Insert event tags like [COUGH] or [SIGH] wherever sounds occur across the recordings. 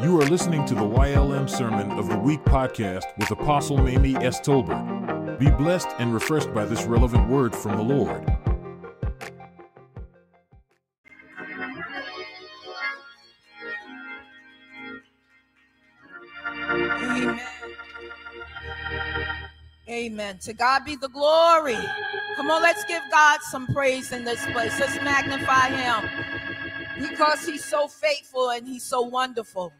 You are listening to the YLM Sermon of the Week podcast with Apostle Mamie S. Tolbert. Be blessed and refreshed by this relevant word from the Lord. Amen. Amen. To God be the glory. Come on, let's give God some praise in this place. Let's magnify Him because He's so faithful and He's so wonderful.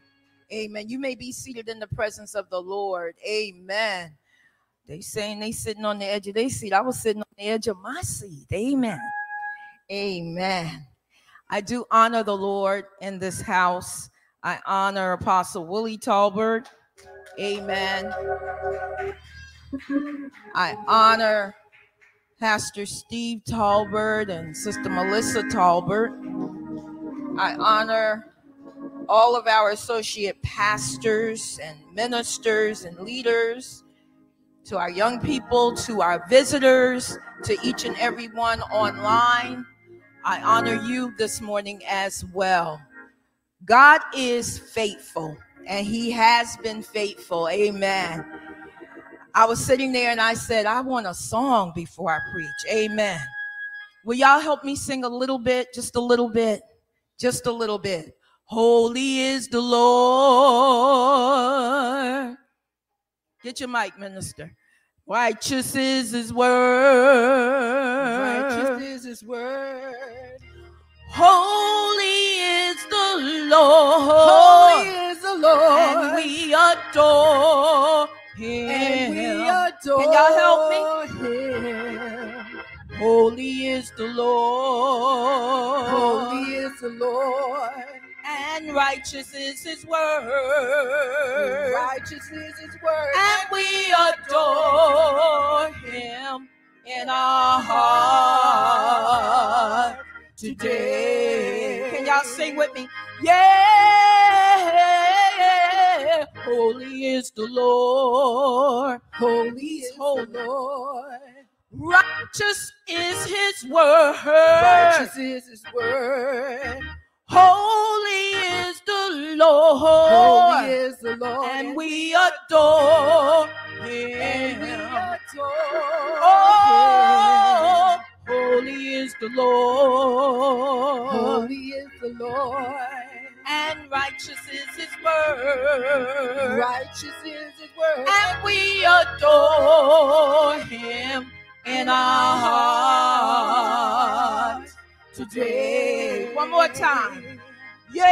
Amen. You may be seated in the presence of the Lord. Amen. They saying they sitting on the edge of their seat. I was sitting on the edge of my seat. Amen. Amen. I do honor the Lord in this house. I honor Apostle Willie Tolbert. Amen. I honor Pastor Steve Tolbert and Sister Melissa Tolbert. I honor all of our associate pastors and ministers and leaders, to our young people, to our visitors, to each and every one online. I honor you this morning as well. God is faithful and he has been faithful. Amen. I was sitting there and I said, I want a song before I preach. Amen. Will y'all help me sing a little bit? Just a little bit. Just a little bit. Holy is the Lord. Get your mic, minister. Righteous is his word. Righteous is his word. Holy is the Lord. Holy is the Lord. And we adore him. And we adore Can y'all help me? Holy is the Lord. Holy is the Lord. And righteous is his word. Righteous is his word. And we adore him in our heart today. Can y'all sing with me? Yeah. Holy is the Lord. Holy is holy. the Lord. Righteous is his word. Righteous is his word. Holy is the Lord. Holy is the Lord. and we adore him. We adore Oh, holy is the. Lord, Holy is the Lord. and righteous is his word, Righteous is his word. and we adore him in our hearts today. One more time. Yeah,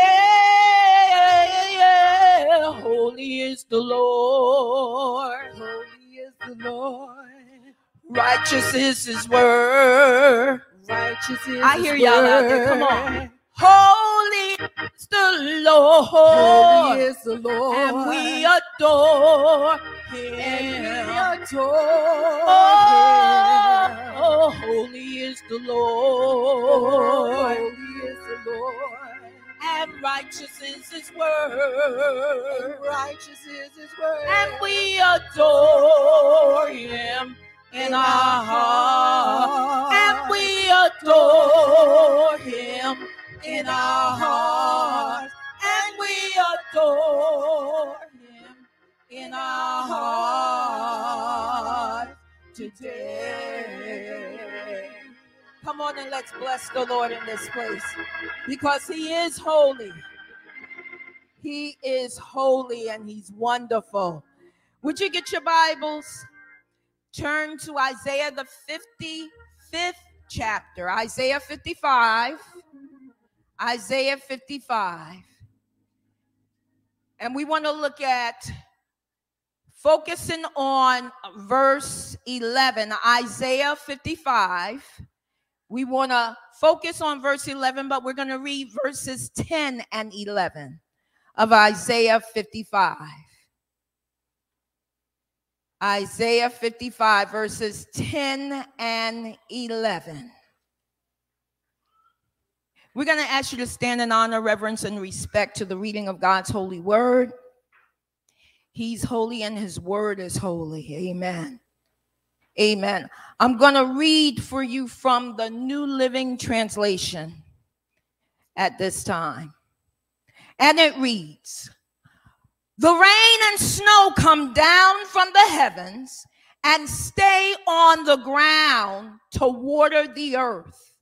yeah, holy is the Lord. Holy is the Lord. Righteous is his word. Righteous is I hear y'all out there. Come on. Holy is the Lord. Holy is the Lord. and we adore him. And we adore oh, him. oh, holy is the Lord. holy is the Lord. And righteous is his And word. righteous is his word. And we adore him in our heart. And we adore him in our heart. And we adore him in our heart today. Come on and let's bless the Lord in this place because he is holy. He is holy and he's wonderful. Would you get your Bibles? Turn to Isaiah the 55th chapter, Isaiah 55. Isaiah 55. And we want to look at focusing on verse 11, Isaiah 55. We want to focus on verse 11, but we're going to read verses 10 and 11 of Isaiah 55. Isaiah 55, verses 10 and 11. We're going to ask you to stand in honor, reverence, and respect to the reading of God's holy word. He's holy and his word is holy. Amen. Amen. I'm going to read for you from the New Living Translation at this time. And it reads The rain and snow come down from the heavens and stay on the ground to water the earth.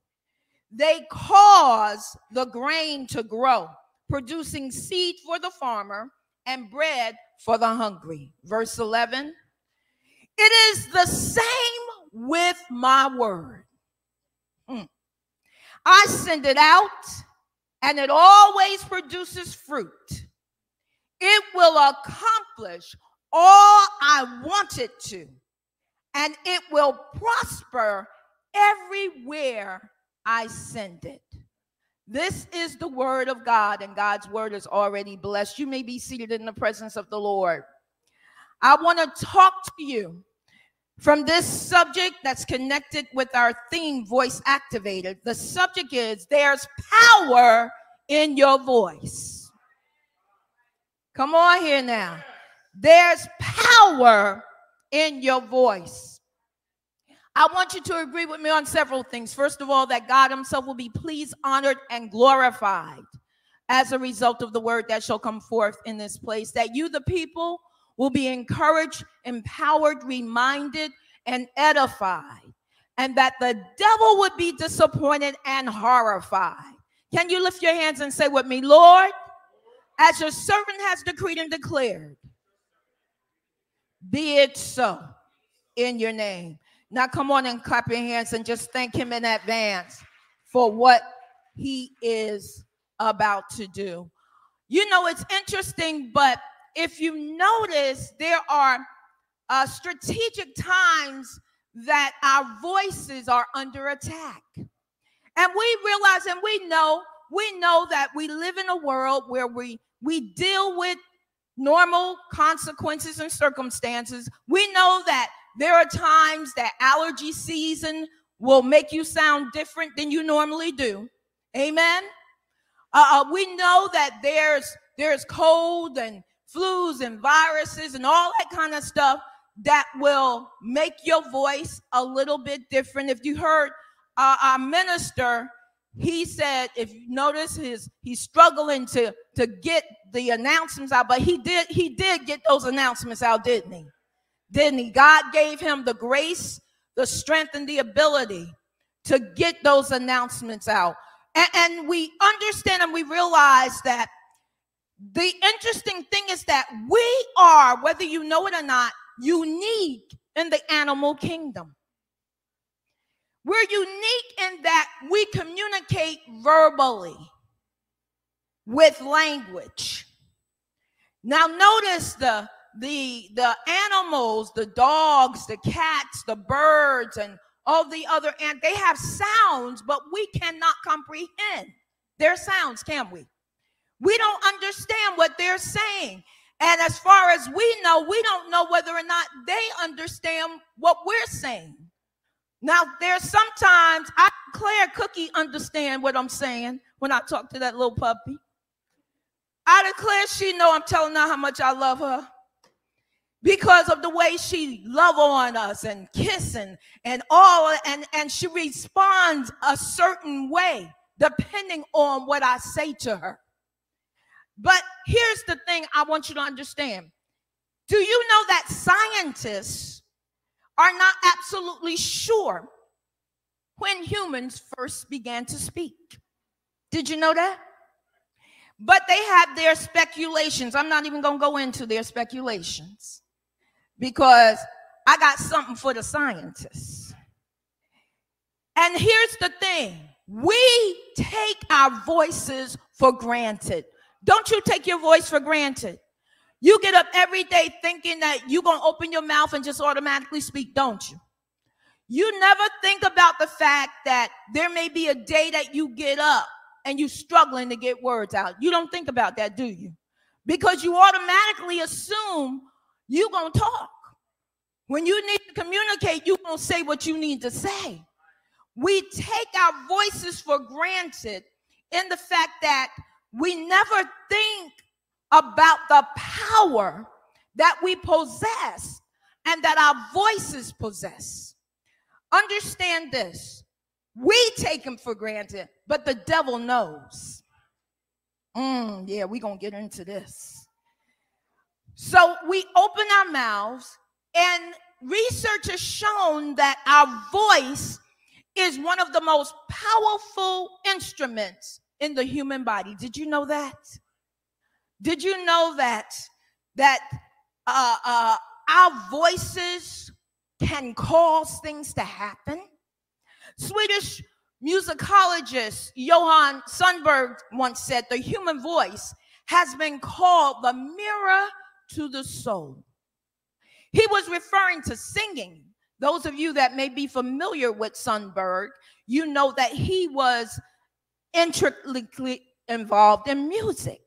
They cause the grain to grow, producing seed for the farmer and bread for the hungry. Verse 11 It is the same with my word. Mm. I send it out, and it always produces fruit. It will accomplish all I want it to, and it will prosper everywhere I send it. This is the word of God, and God's word is already blessed. You may be seated in the presence of the Lord. I want to talk to you from this subject that's connected with our theme, voice activated. The subject is there's power in your voice. Come on here now. There's power in your voice. I want you to agree with me on several things. First of all, that God Himself will be pleased, honored, and glorified as a result of the word that shall come forth in this place. That you, the people, will be encouraged, empowered, reminded, and edified. And that the devil would be disappointed and horrified. Can you lift your hands and say with me, Lord, as your servant has decreed and declared, be it so in your name. Now, come on and clap your hands and just thank him in advance for what he is about to do. You know, it's interesting, but if you notice, there are uh, strategic times that our voices are under attack. And we realize and we know, we know that we live in a world where we we deal with normal consequences and circumstances. We know that there are times that allergy season will make you sound different than you normally do. Amen. Uh, uh, we know that there's there's cold and flus and viruses and all that kind of stuff that will make your voice a little bit different. If you heard uh, our minister, he said, if you notice his he's struggling to to get the announcements out, but he did he did get those announcements out, didn't he? didn't he? God gave him the grace, the strength, and the ability to get those announcements out. And, and we understand and we realize that the interesting thing is that we are, whether you know it or not, unique in the animal kingdom. We're unique in that we communicate verbally with language. Now, notice the the the animals the dogs the cats the birds and all the other and they have sounds but we cannot comprehend their sounds can we we don't understand what they're saying. And as far as we know we don't know whether or not they understand what we're saying. Now there's sometimes i declare cookie understand what i'm saying when i talk to that little puppy. I declare she know i'm telling her how much i love her because of the way she love on us and kissing and all and and she responds a certain way depending on what I say to her. But here's the thing I want you to understand. Do you know that scientists are not absolutely sure when humans first began to speak? Did you know that? But they have their speculations. I'm not even going to go into their speculations because I got something for the scientists. And here's the thing we take our voices for granted. Don't you take your voice for granted? You get up every day thinking that you're going to open your mouth and just automatically speak, don't you? You never think about the fact that there may be a day that you get up and you're struggling to get words out. You don't think about that, do you? Because you automatically assume you're going to talk. When you need to communicate, you're going to say what you need to say. We take our voices for granted in the fact that we never think about the power that we possess and that our voices possess. Understand this. We take them for granted, but the devil knows. Mm, yeah, we're going to get into this. So we open our mouths, and research has shown that our voice is one of the most powerful instruments in the human body. Did you know that? Did you know that that uh, uh, our voices can cause things to happen? Swedish musicologist Johan Sundberg once said, "The human voice has been called the mirror to the soul." He was referring to singing. Those of you that may be familiar with Sundberg, you know that he was intricately involved in music.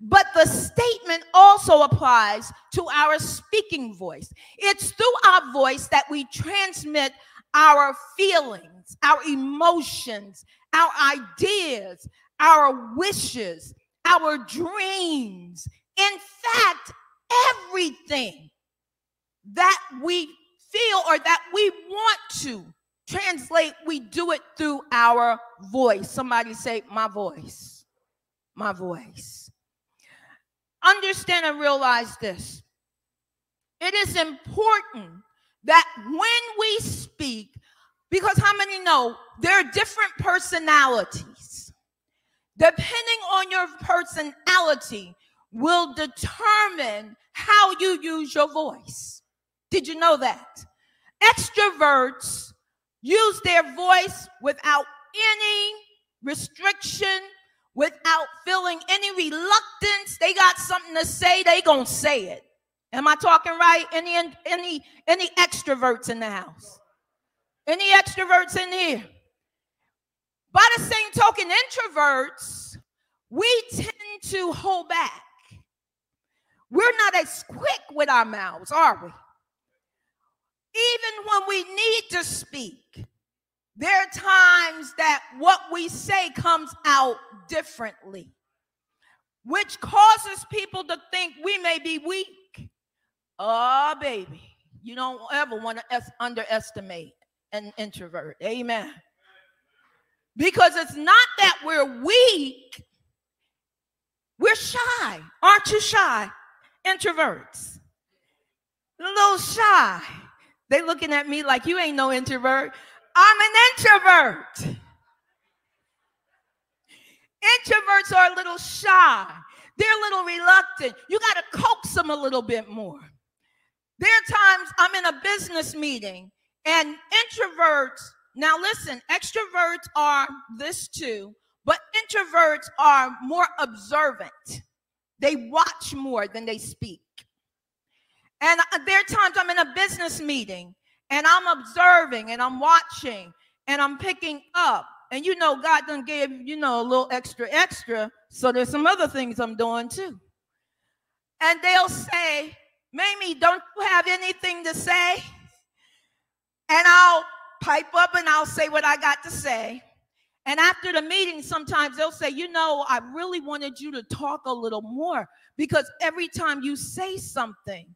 But the statement also applies to our speaking voice. It's through our voice that we transmit our feelings, our emotions, our ideas, our wishes, our dreams. In fact, everything that we feel or that we want to translate, we do it through our voice. Somebody say, My voice. My voice. Understand and realize this. It is important that when we speak, because how many know there are different personalities? Depending on your personality, will determine how you use your voice. Did you know that? Extroverts use their voice without any restriction, without feeling any reluctance. They got something to say, they to say it. Am I talking right? Any any any extroverts in the house? Any extroverts in here? By the same token, introverts, we tend to hold back. We're not as quick with our mouths, are we? Even when we need to speak, there are times that what we say comes out differently, which causes people to think we may be weak. Oh, baby, you don't ever want to es- underestimate an introvert. Amen. Because it's not that we're weak, we're shy. Aren't you shy? Introverts. A little shy. They looking at me like you ain't no introvert. I'm an introvert. Introverts are a little shy. They're a little reluctant. You got to coax them a little bit more. There are times I'm in a business meeting and introverts, now listen, extroverts are this too, but introverts are more observant. They watch more than they speak. And there are times I'm in a business meeting and I'm observing and I'm watching and I'm picking up. And you know, God done gave, you know, a little extra, extra. So there's some other things I'm doing too. And they'll say, Mamie, don't you have anything to say? And I'll pipe up and I'll say what I got to say. And after the meeting, sometimes they'll say, You know, I really wanted you to talk a little more because every time you say something,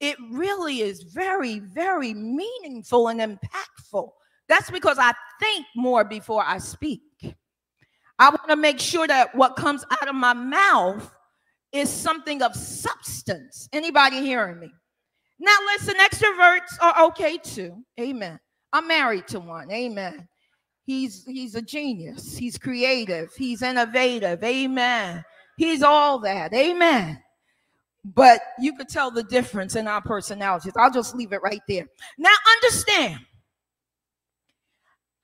it really is very, very meaningful and impactful. That's because I think more before I speak. I want to make sure that what comes out of my mouth is something of substance. Anybody hearing me? Now, listen, extroverts are okay too. Amen. I'm married to one. Amen. He's he's a genius. He's creative. He's innovative. Amen. He's all that. Amen but you could tell the difference in our personalities. I'll just leave it right there. Now, understand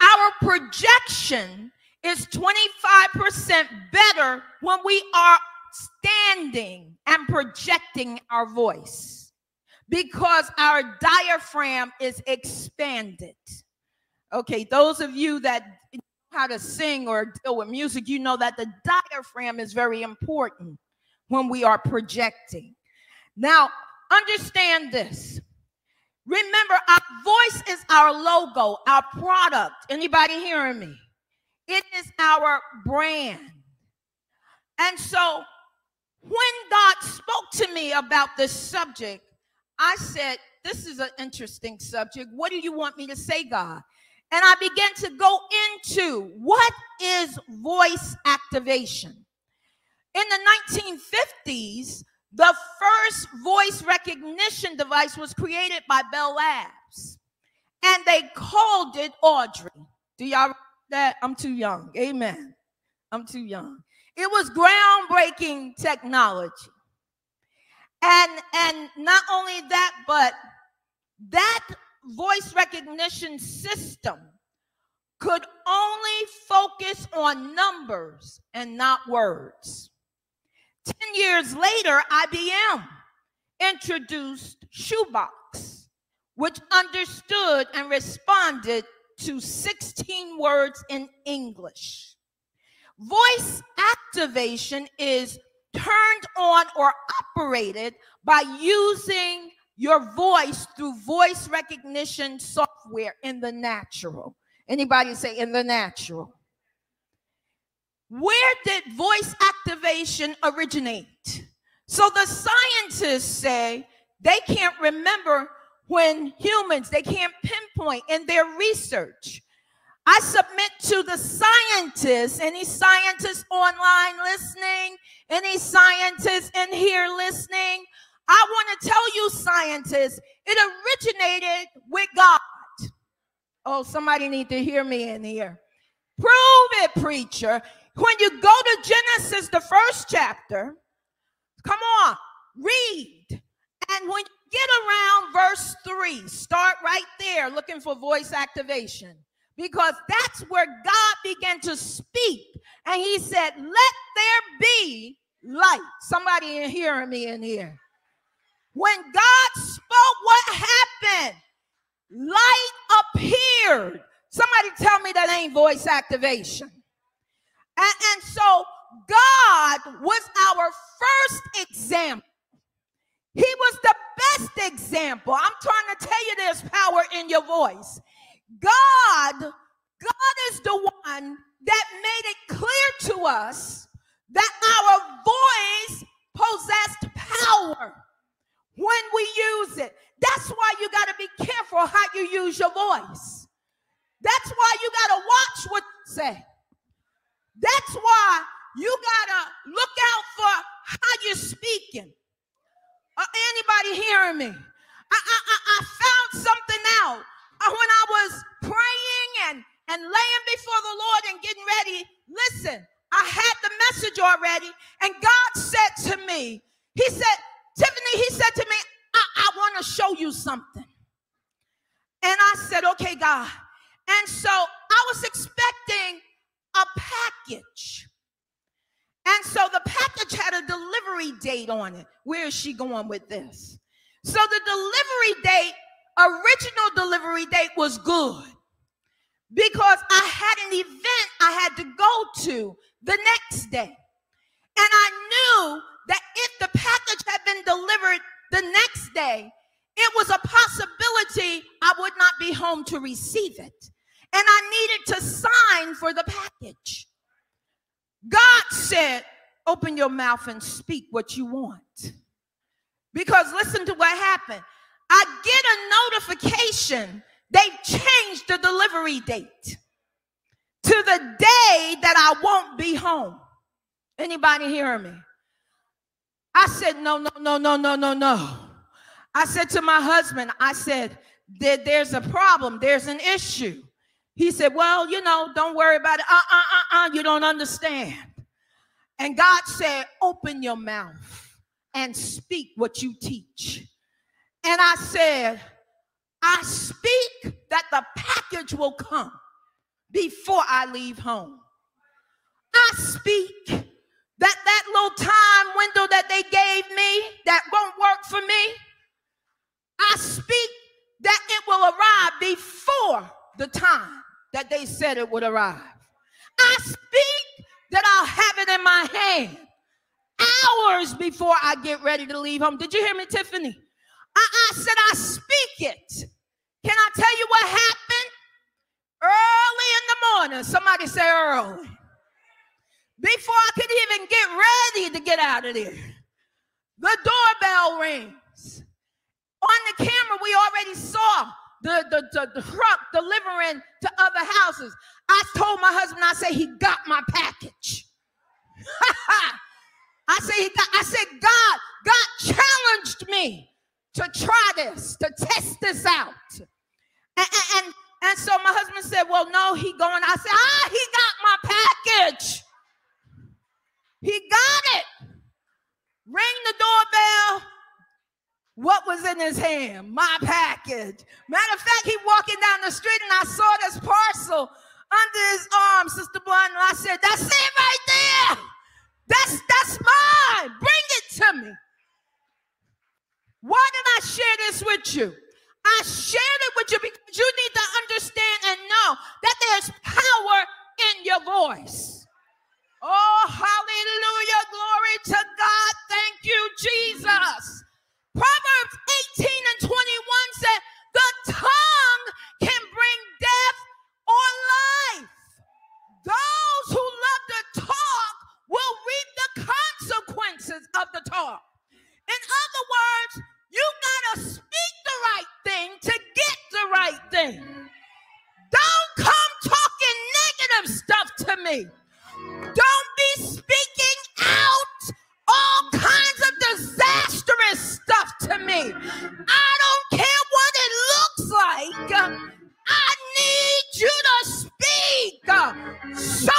our projection is 25% better when we are standing and projecting our voice because our diaphragm is expanded. Okay, those of you that know how to sing or deal with music, you know that the diaphragm is very important when we are projecting. Now, understand this. Remember, our voice is our logo, our product. Anybody hearing me? It is our brand. And so, when God spoke to me about this subject, I said, This is an interesting subject. What do you want me to say, God? And I began to go into what is voice activation. In the 1950s, The first voice recognition device was created by Bell Labs, and they called it Audrey. Do y'all that? I'm too young. Amen. I'm too young. It was groundbreaking technology. And and not only that, but that voice recognition system could only focus on numbers and not words. 10 years later, IBM introduced Shoebox, which understood and responded to 16 words in English. Voice activation is turned on or operated by using your voice through voice recognition software in the natural. Anybody say in the natural? Where did voice activation originate? So the scientists say they can't remember when humans, they can't pinpoint in their research. I submit to the scientists, any scientists online listening, any scientists in here listening, I want to tell you, scientists, it originated with God. Oh, somebody need to hear me in here. Prove it, preacher. When you go to Genesis, the first chapter, come on, read. And when you get around verse 3, start right there looking for voice activation because that's where God began to speak. And he said, Let there be light. Somebody in hearing me in here. When God spoke, what happened? Light appeared. Somebody tell me that ain't voice activation. And, and so God was our first example. He was the best example. I'm trying to tell you there's power in your voice. God, God is the one that made it clear to us that our voice possessed power when we use it. That's why you got to be careful how you use your voice. That's why you got to watch what you say. That's why you got to look out for how you're speaking. Uh, anybody hearing me? I, I, I, I found something out uh, when I was praying and, and laying before the Lord and getting ready. Listen, I had the message already, and God said to me, He said, Tiffany, He said to me, I, I want to show you something. And I said, Okay, God. And so I was expecting a package. And so the package had a delivery date on it. Where is she going with this? So the delivery date, original delivery date was good because I had an event I had to go to the next day. And I knew that if the package had been delivered the next day, it was a possibility I would not be home to receive it and I needed to sign for the package. God said, Open your mouth and speak what you want. Because listen to what happened. I get a notification, they changed the delivery date to the day that I won't be home. Anybody hearing me? I said, No, no, no, no, no, no, no. I said to my husband, I said, There's a problem, there's an issue. He said, Well, you know, don't worry about it. Uh uh uh uh, you don't understand. And God said, Open your mouth and speak what you teach. And I said, I speak that the package will come before I leave home. I speak that that little time window that they gave me that won't work for me. I speak that it will arrive before the time that they said it would arrive. I speak that I'll have it in my hand hours before I get ready to leave home. Did you hear me, Tiffany? I, I said, I speak it. Can I tell you what happened? Early in the morning, somebody say early. Before I could even get ready to get out of there, the doorbell rings. On the camera, we already saw the, the, the, the truck delivering to other houses. I told my husband, I said, he got my package. [LAUGHS] I said, he got, I said, God, God challenged me to try this, to test this out. And, and, and, and so my husband said, Well, no, he going. I said, Ah, he got my package. He got it. Ring the doorbell. What was in his hand? My package. Matter of fact, he walking down the street and I saw this parcel under his arm, Sister Blunt, and I said, That's it right there. That's that's mine. Bring it to me. Why did I share this with you? I shared it with you because you need to understand and know that there's power in your voice. Oh, hallelujah. Glory to God. Thank you, Jesus. Proverbs 18 and 21 said, The tongue can bring death or life. Those who love to talk will reap the consequences of the talk. In other words, you gotta speak the right thing to get the right thing. Don't come talking negative stuff to me. Don't be speaking out all kinds disastrous stuff to me. I don't care what it looks like. I need you to speak so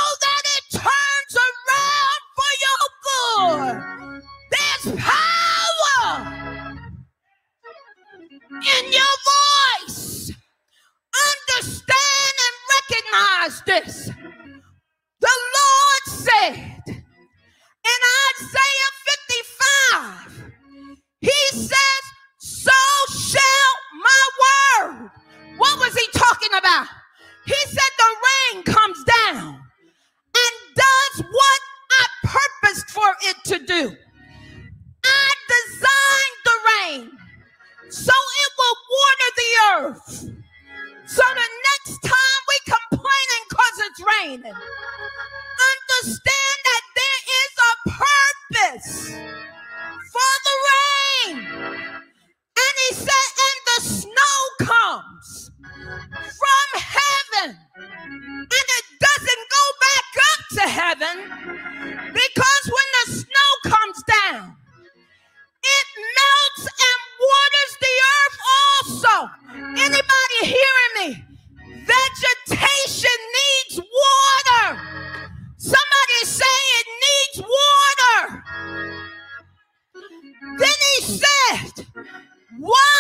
Why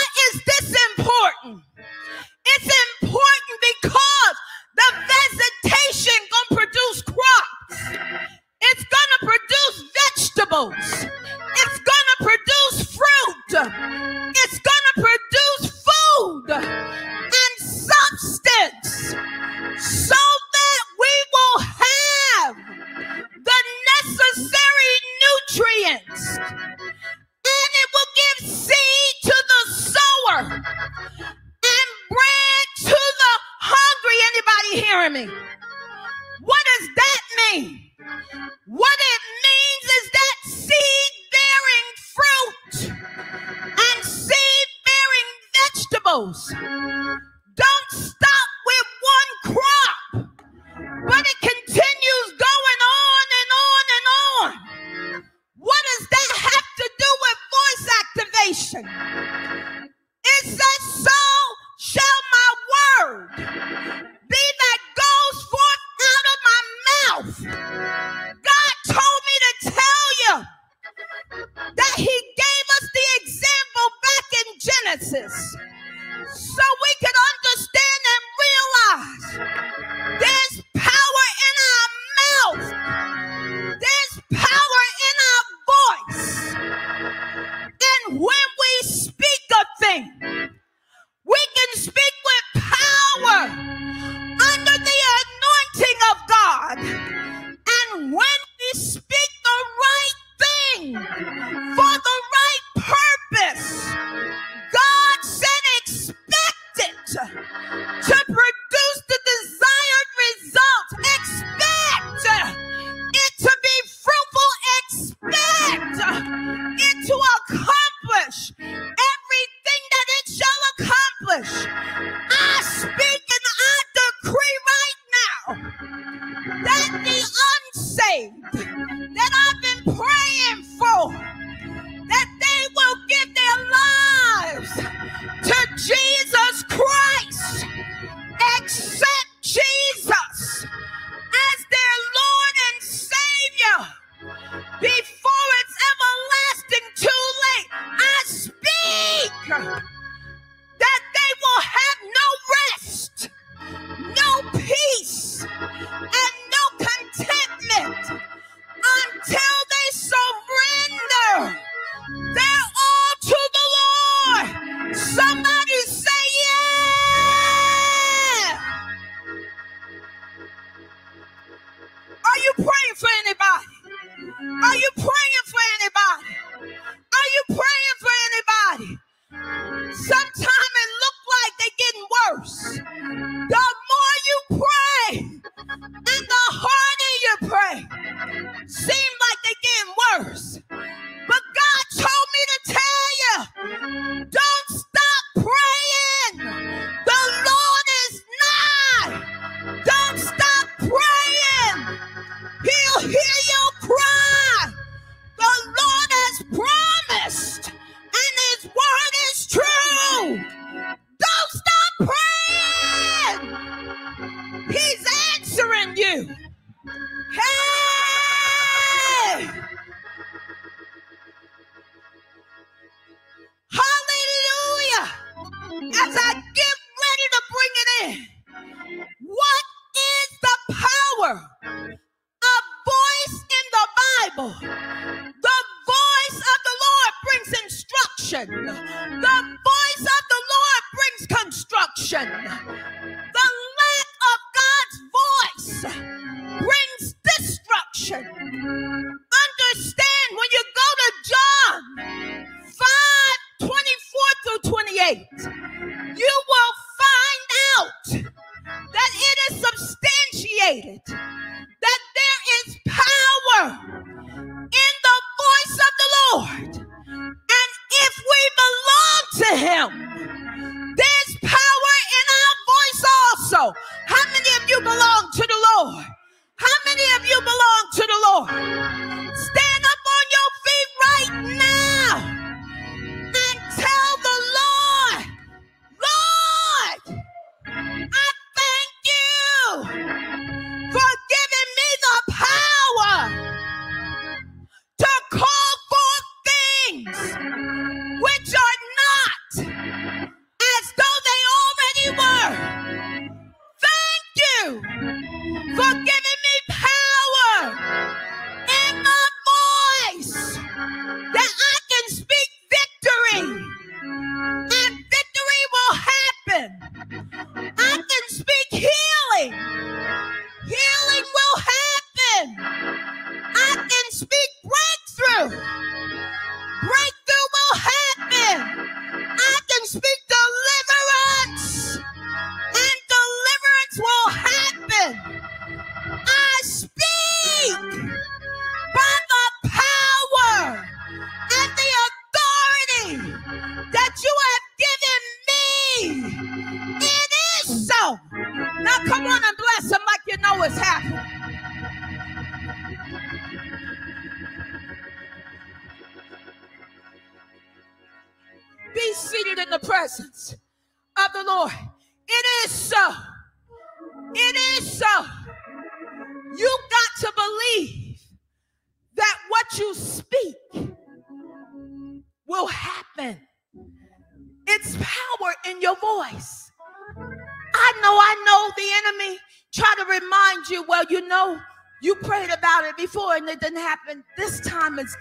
the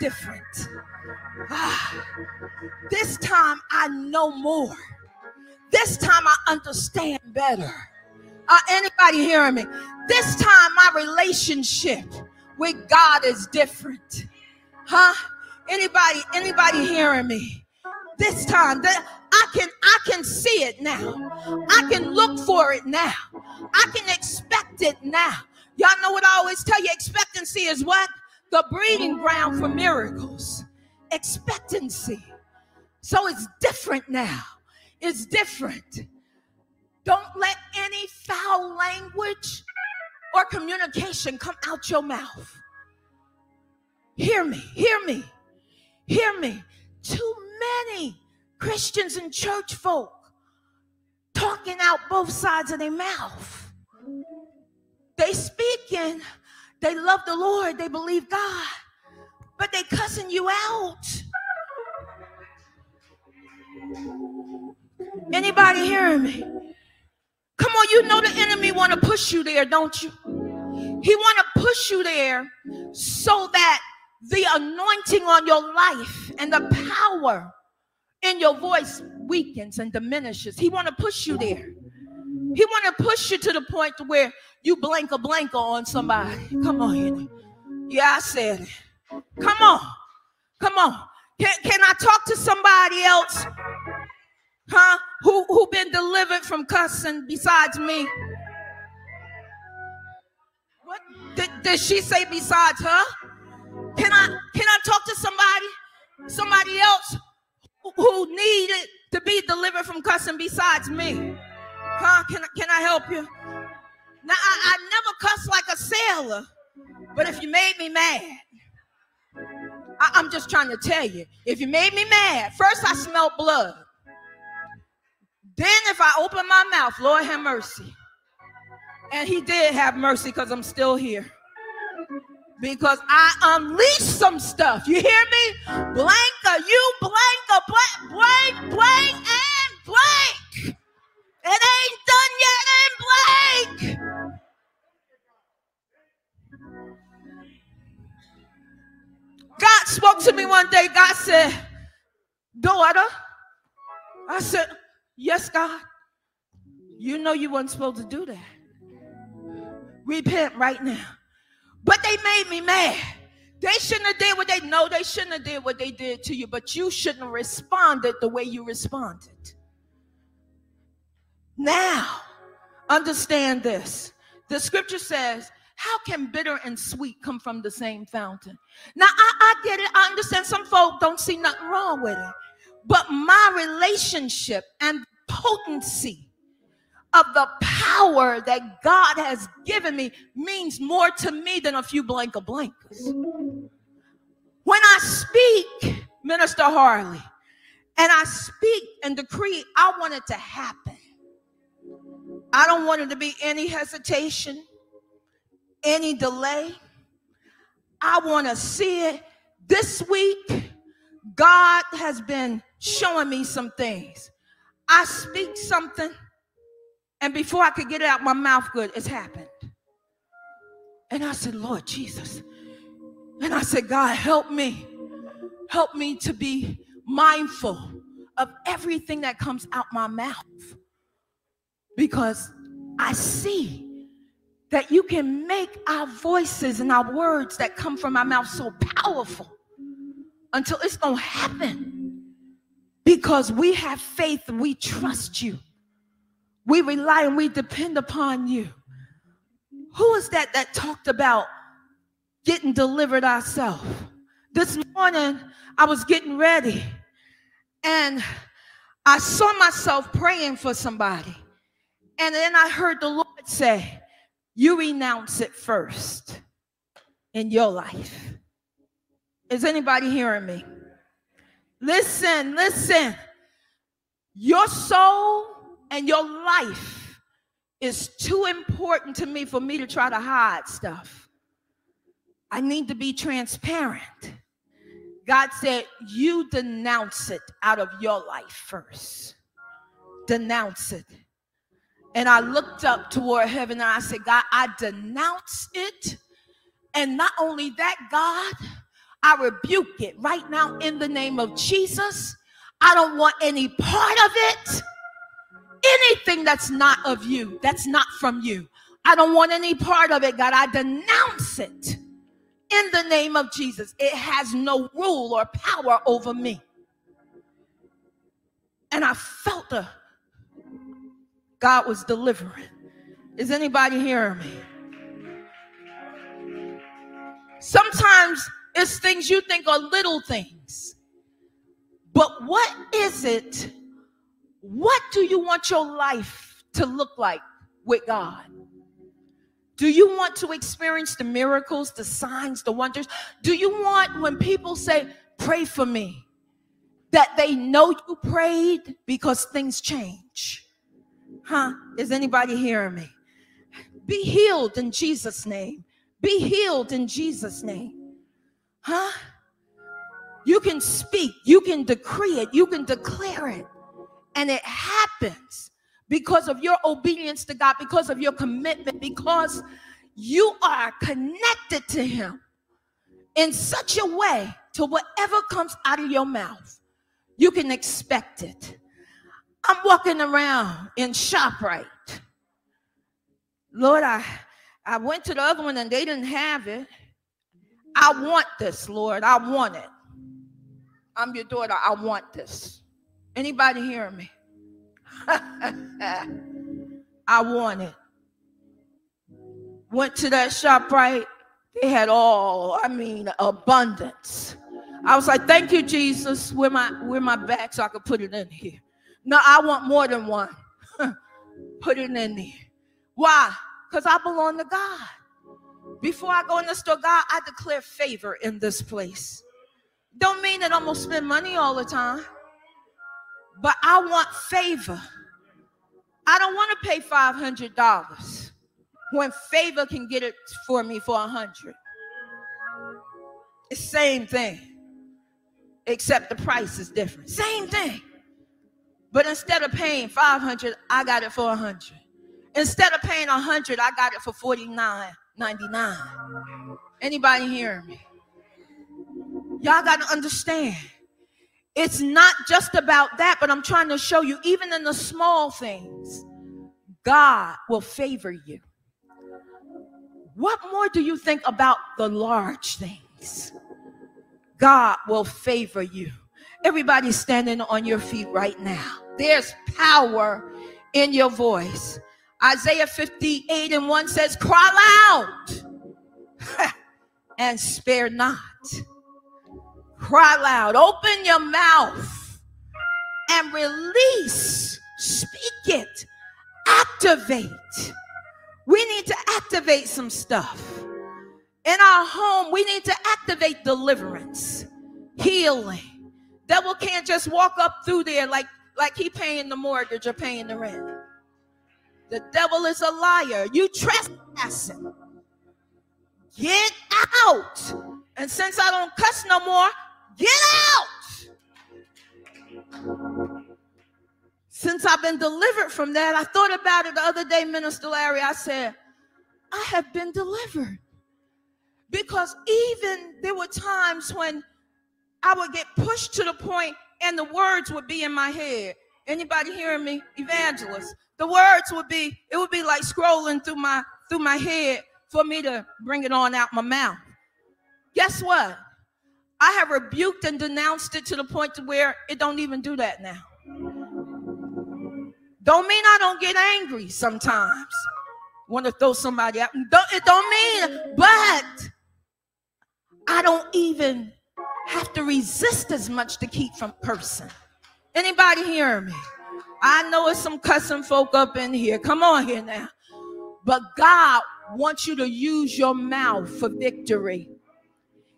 different. Ah, this time I know more. This time I understand better. Uh, anybody hearing me? This time my relationship with God is different. Huh? Anybody, anybody hearing me? This time that I can I can see it now. I can look for it now. I can expect it now. Y'all know what I always tell you expectancy is what? The breeding ground for miracles. Expectancy. So it's different now. It's different. Don't let any foul language or communication come out your mouth. Hear me, hear me, hear me. Too many Christians and church folk talking out both sides of their mouth. They speaking, they love the Lord, they believe God, but they cussing you out. Anybody hearing me? Come on, you know the enemy want to push you there, don't you? He want to push you there so that the anointing on your life and the power in your voice weakens and diminishes. He want to push you there. He want to push you to the point to where you blank a on somebody. Come on. Yeah, I said it. Come on. Come on. Can, can I talk to somebody else? Huh? Who who been delivered from cussing besides me? What did, did she say besides her? Can I can I talk to somebody? Somebody else who needed to be delivered from cussing besides me? Huh? Can, can I help you? Now I, I never cuss like a sailor, but if you made me mad, I, I'm just trying to tell you, if you made me mad, first I smelled blood. Then if I open my mouth, Lord have mercy. And he did have mercy because I'm still here. Because I unleashed some stuff. You hear me? Blanca, you blanca, blank, blank, blank, and blank. It ain't done yet, and blank. God spoke to me one day. God said, daughter. I said, Yes, God. You know you weren't supposed to do that. Repent right now. But they made me mad. They shouldn't have did what they know. They shouldn't have did what they did to you, but you shouldn't have responded the way you responded. Now, understand this. The scripture says, How can bitter and sweet come from the same fountain? Now, I, I get it. I understand some folk don't see nothing wrong with it. But my relationship and potency of the power that God has given me means more to me than a few blank of blankers. When I speak, Minister Harley, and I speak and decree, I want it to happen. I don't want it to be any hesitation, any delay. I want to see it. This week, God has been showing me some things. I speak something, and before I could get it out my mouth good, it's happened. And I said, Lord Jesus. And I said, God, help me. Help me to be mindful of everything that comes out my mouth. Because I see that you can make our voices and our words that come from our mouth so powerful until it's going to happen. Because we have faith we trust you. We rely and we depend upon you. Who is that that talked about getting delivered ourselves? This morning, I was getting ready and I saw myself praying for somebody. And then I heard the Lord say, You renounce it first in your life. Is anybody hearing me? Listen, listen. Your soul and your life is too important to me for me to try to hide stuff. I need to be transparent. God said, You denounce it out of your life first. Denounce it. And I looked up toward heaven and I said, God, I denounce it. And not only that, God, I rebuke it right now in the name of Jesus. I don't want any part of it anything that's not of you, that's not from you. I don't want any part of it, God. I denounce it in the name of Jesus. It has no rule or power over me. And I felt the God was delivering. Is anybody hearing me? Sometimes it's things you think are little things. But what is it what do you want your life to look like with God? Do you want to experience the miracles, the signs, the wonders? Do you want when people say, Pray for me, that they know you prayed because things change? Huh? Is anybody hearing me? Be healed in Jesus' name. Be healed in Jesus' name. Huh? You can speak, you can decree it, you can declare it. And it happens because of your obedience to God, because of your commitment, because you are connected to Him in such a way to whatever comes out of your mouth, you can expect it. I'm walking around in ShopRite. Lord, I, I went to the other one and they didn't have it. I want this, Lord. I want it. I'm your daughter. I want this. Anybody hearing me? [LAUGHS] I want it. Went to that shop, right? They had all, I mean, abundance. I was like, thank you, Jesus. Where my where my bag so I could put it in here. No, I want more than one. [LAUGHS] put it in there. Why? Because I belong to God. Before I go in the store, God, I declare favor in this place. Don't mean that I'm gonna spend money all the time. But I want favor. I don't want to pay $500 when favor can get it for me for a 100 It's same thing, except the price is different. Same thing. But instead of paying 500, I got it for a 100. Instead of paying a 100, I got it for 49.99. Anybody hearing me? Y'all got to understand It's not just about that, but I'm trying to show you, even in the small things, God will favor you. What more do you think about the large things? God will favor you. Everybody standing on your feet right now. There's power in your voice. Isaiah 58 and 1 says, Cry loud [LAUGHS] and spare not. Cry loud, open your mouth and release. Speak it, activate. We need to activate some stuff. In our home, we need to activate deliverance, healing. Devil can't just walk up through there like, like he paying the mortgage or paying the rent. The devil is a liar. You trespassing. Get out. And since I don't cuss no more, get out. Since I've been delivered from that, I thought about it the other day, Minister Larry. I said, I have been delivered. Because even there were times when I would get pushed to the point and the words would be in my head. Anybody hearing me? Evangelist. The words would be, it would be like scrolling through my through my head for me to bring it on out my mouth. Guess what? I have rebuked and denounced it to the point to where it don't even do that now. Don't mean I don't get angry sometimes. Want to throw somebody out. Don't, it don't mean, but I don't even have to resist as much to keep from cursing. Anybody hearing me? I know it's some cussing folk up in here. Come on here now. But God wants you to use your mouth for victory.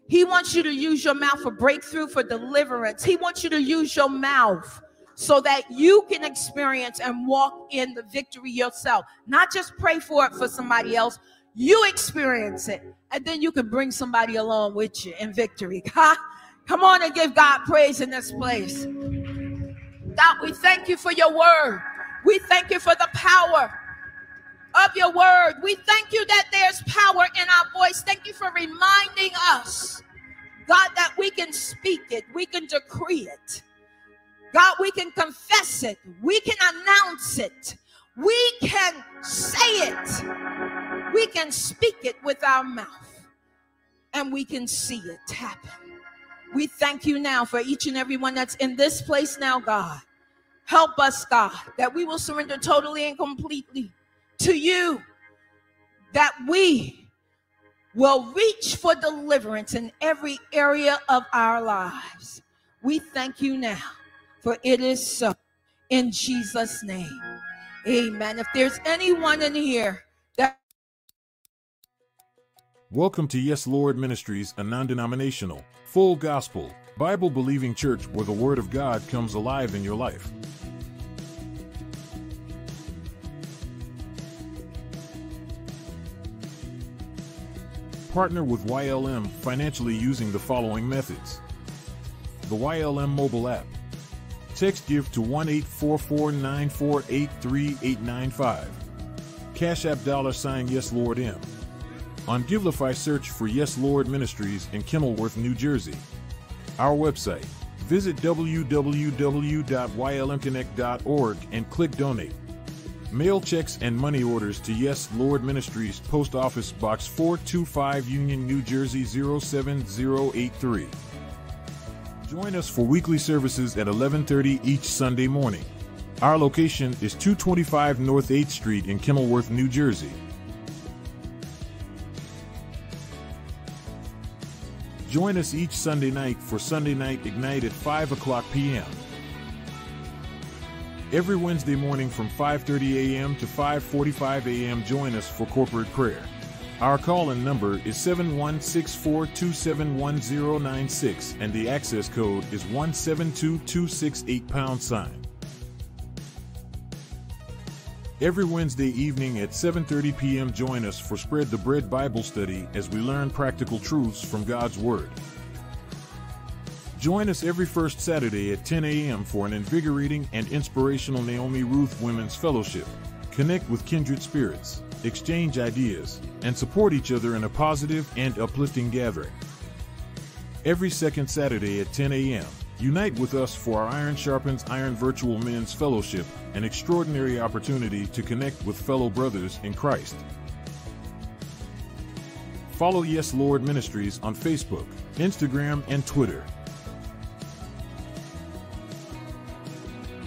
He wants you to use your mouth for breakthrough, for deliverance. He wants you to use your mouth so that you can experience and walk in the victory yourself. Not just pray for it for somebody else, you experience it, and then you can bring somebody along with you in victory. [LAUGHS] Come on and give God praise in this place. God, we thank you for your word. We thank you for the power of your word. We thank you that there's power in our voice. Thank you for reminding us, God, that we can speak it, we can decree it. God, we can confess it, we can announce it, we can say it, we can speak it with our mouth, and we can see it happen. We thank you now for each and every one that's in this place now, God. Help us, God, that we will surrender totally and completely to you, that we will reach for deliverance in every area of our lives. We thank you now, for it is so. In Jesus' name, amen. If there's anyone in here that Welcome to Yes Lord Ministries, a non denominational, full gospel, Bible believing church where the Word of God comes alive in your life. Partner with YLM financially using the following methods the YLM mobile app. Text give to 1 844 Cash App dollar sign Yes Lord M. On Givelify, search for Yes Lord Ministries in Kenilworth, New Jersey. Our website. Visit www.ylmconnect.org and click Donate. Mail checks and money orders to Yes Lord Ministries, Post Office Box 425, Union, New Jersey 07083. Join us for weekly services at 11:30 each Sunday morning. Our location is 225 North 8th Street in Kenilworth, New Jersey. Join us each Sunday night for Sunday Night Ignite at 5 o'clock p.m. Every Wednesday morning from 5:30 a.m. to 5:45 a.m. join us for corporate prayer. Our call-in number is 716-427-1096 and the access code is 172268 pound sign. Every Wednesday evening at 7:30 p.m. join us for Spread the Bread Bible study as we learn practical truths from God's word. Join us every first Saturday at 10 a.m. for an invigorating and inspirational Naomi Ruth Women's Fellowship. Connect with kindred spirits, exchange ideas, and support each other in a positive and uplifting gathering. Every second Saturday at 10 a.m., Unite with us for our Iron Sharpens Iron Virtual Men's Fellowship, an extraordinary opportunity to connect with fellow brothers in Christ. Follow Yes Lord Ministries on Facebook, Instagram, and Twitter.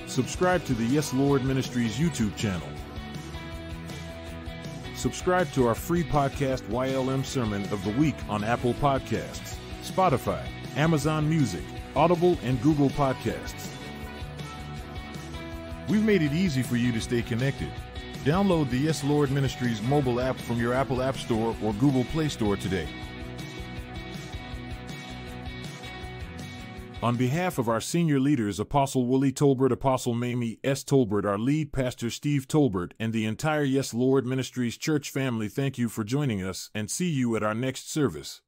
Subscribe to the Yes Lord Ministries YouTube channel. Subscribe to our free podcast YLM Sermon of the Week on Apple Podcasts, Spotify, Amazon Music, Audible, and Google Podcasts. We've made it easy for you to stay connected. Download the Yes Lord Ministries mobile app from your Apple App Store or Google Play Store today. On behalf of our senior leaders, Apostle Willie Tolbert, Apostle Mamie S. Tolbert, our lead pastor Steve Tolbert, and the entire Yes Lord Ministries church family, thank you for joining us and see you at our next service.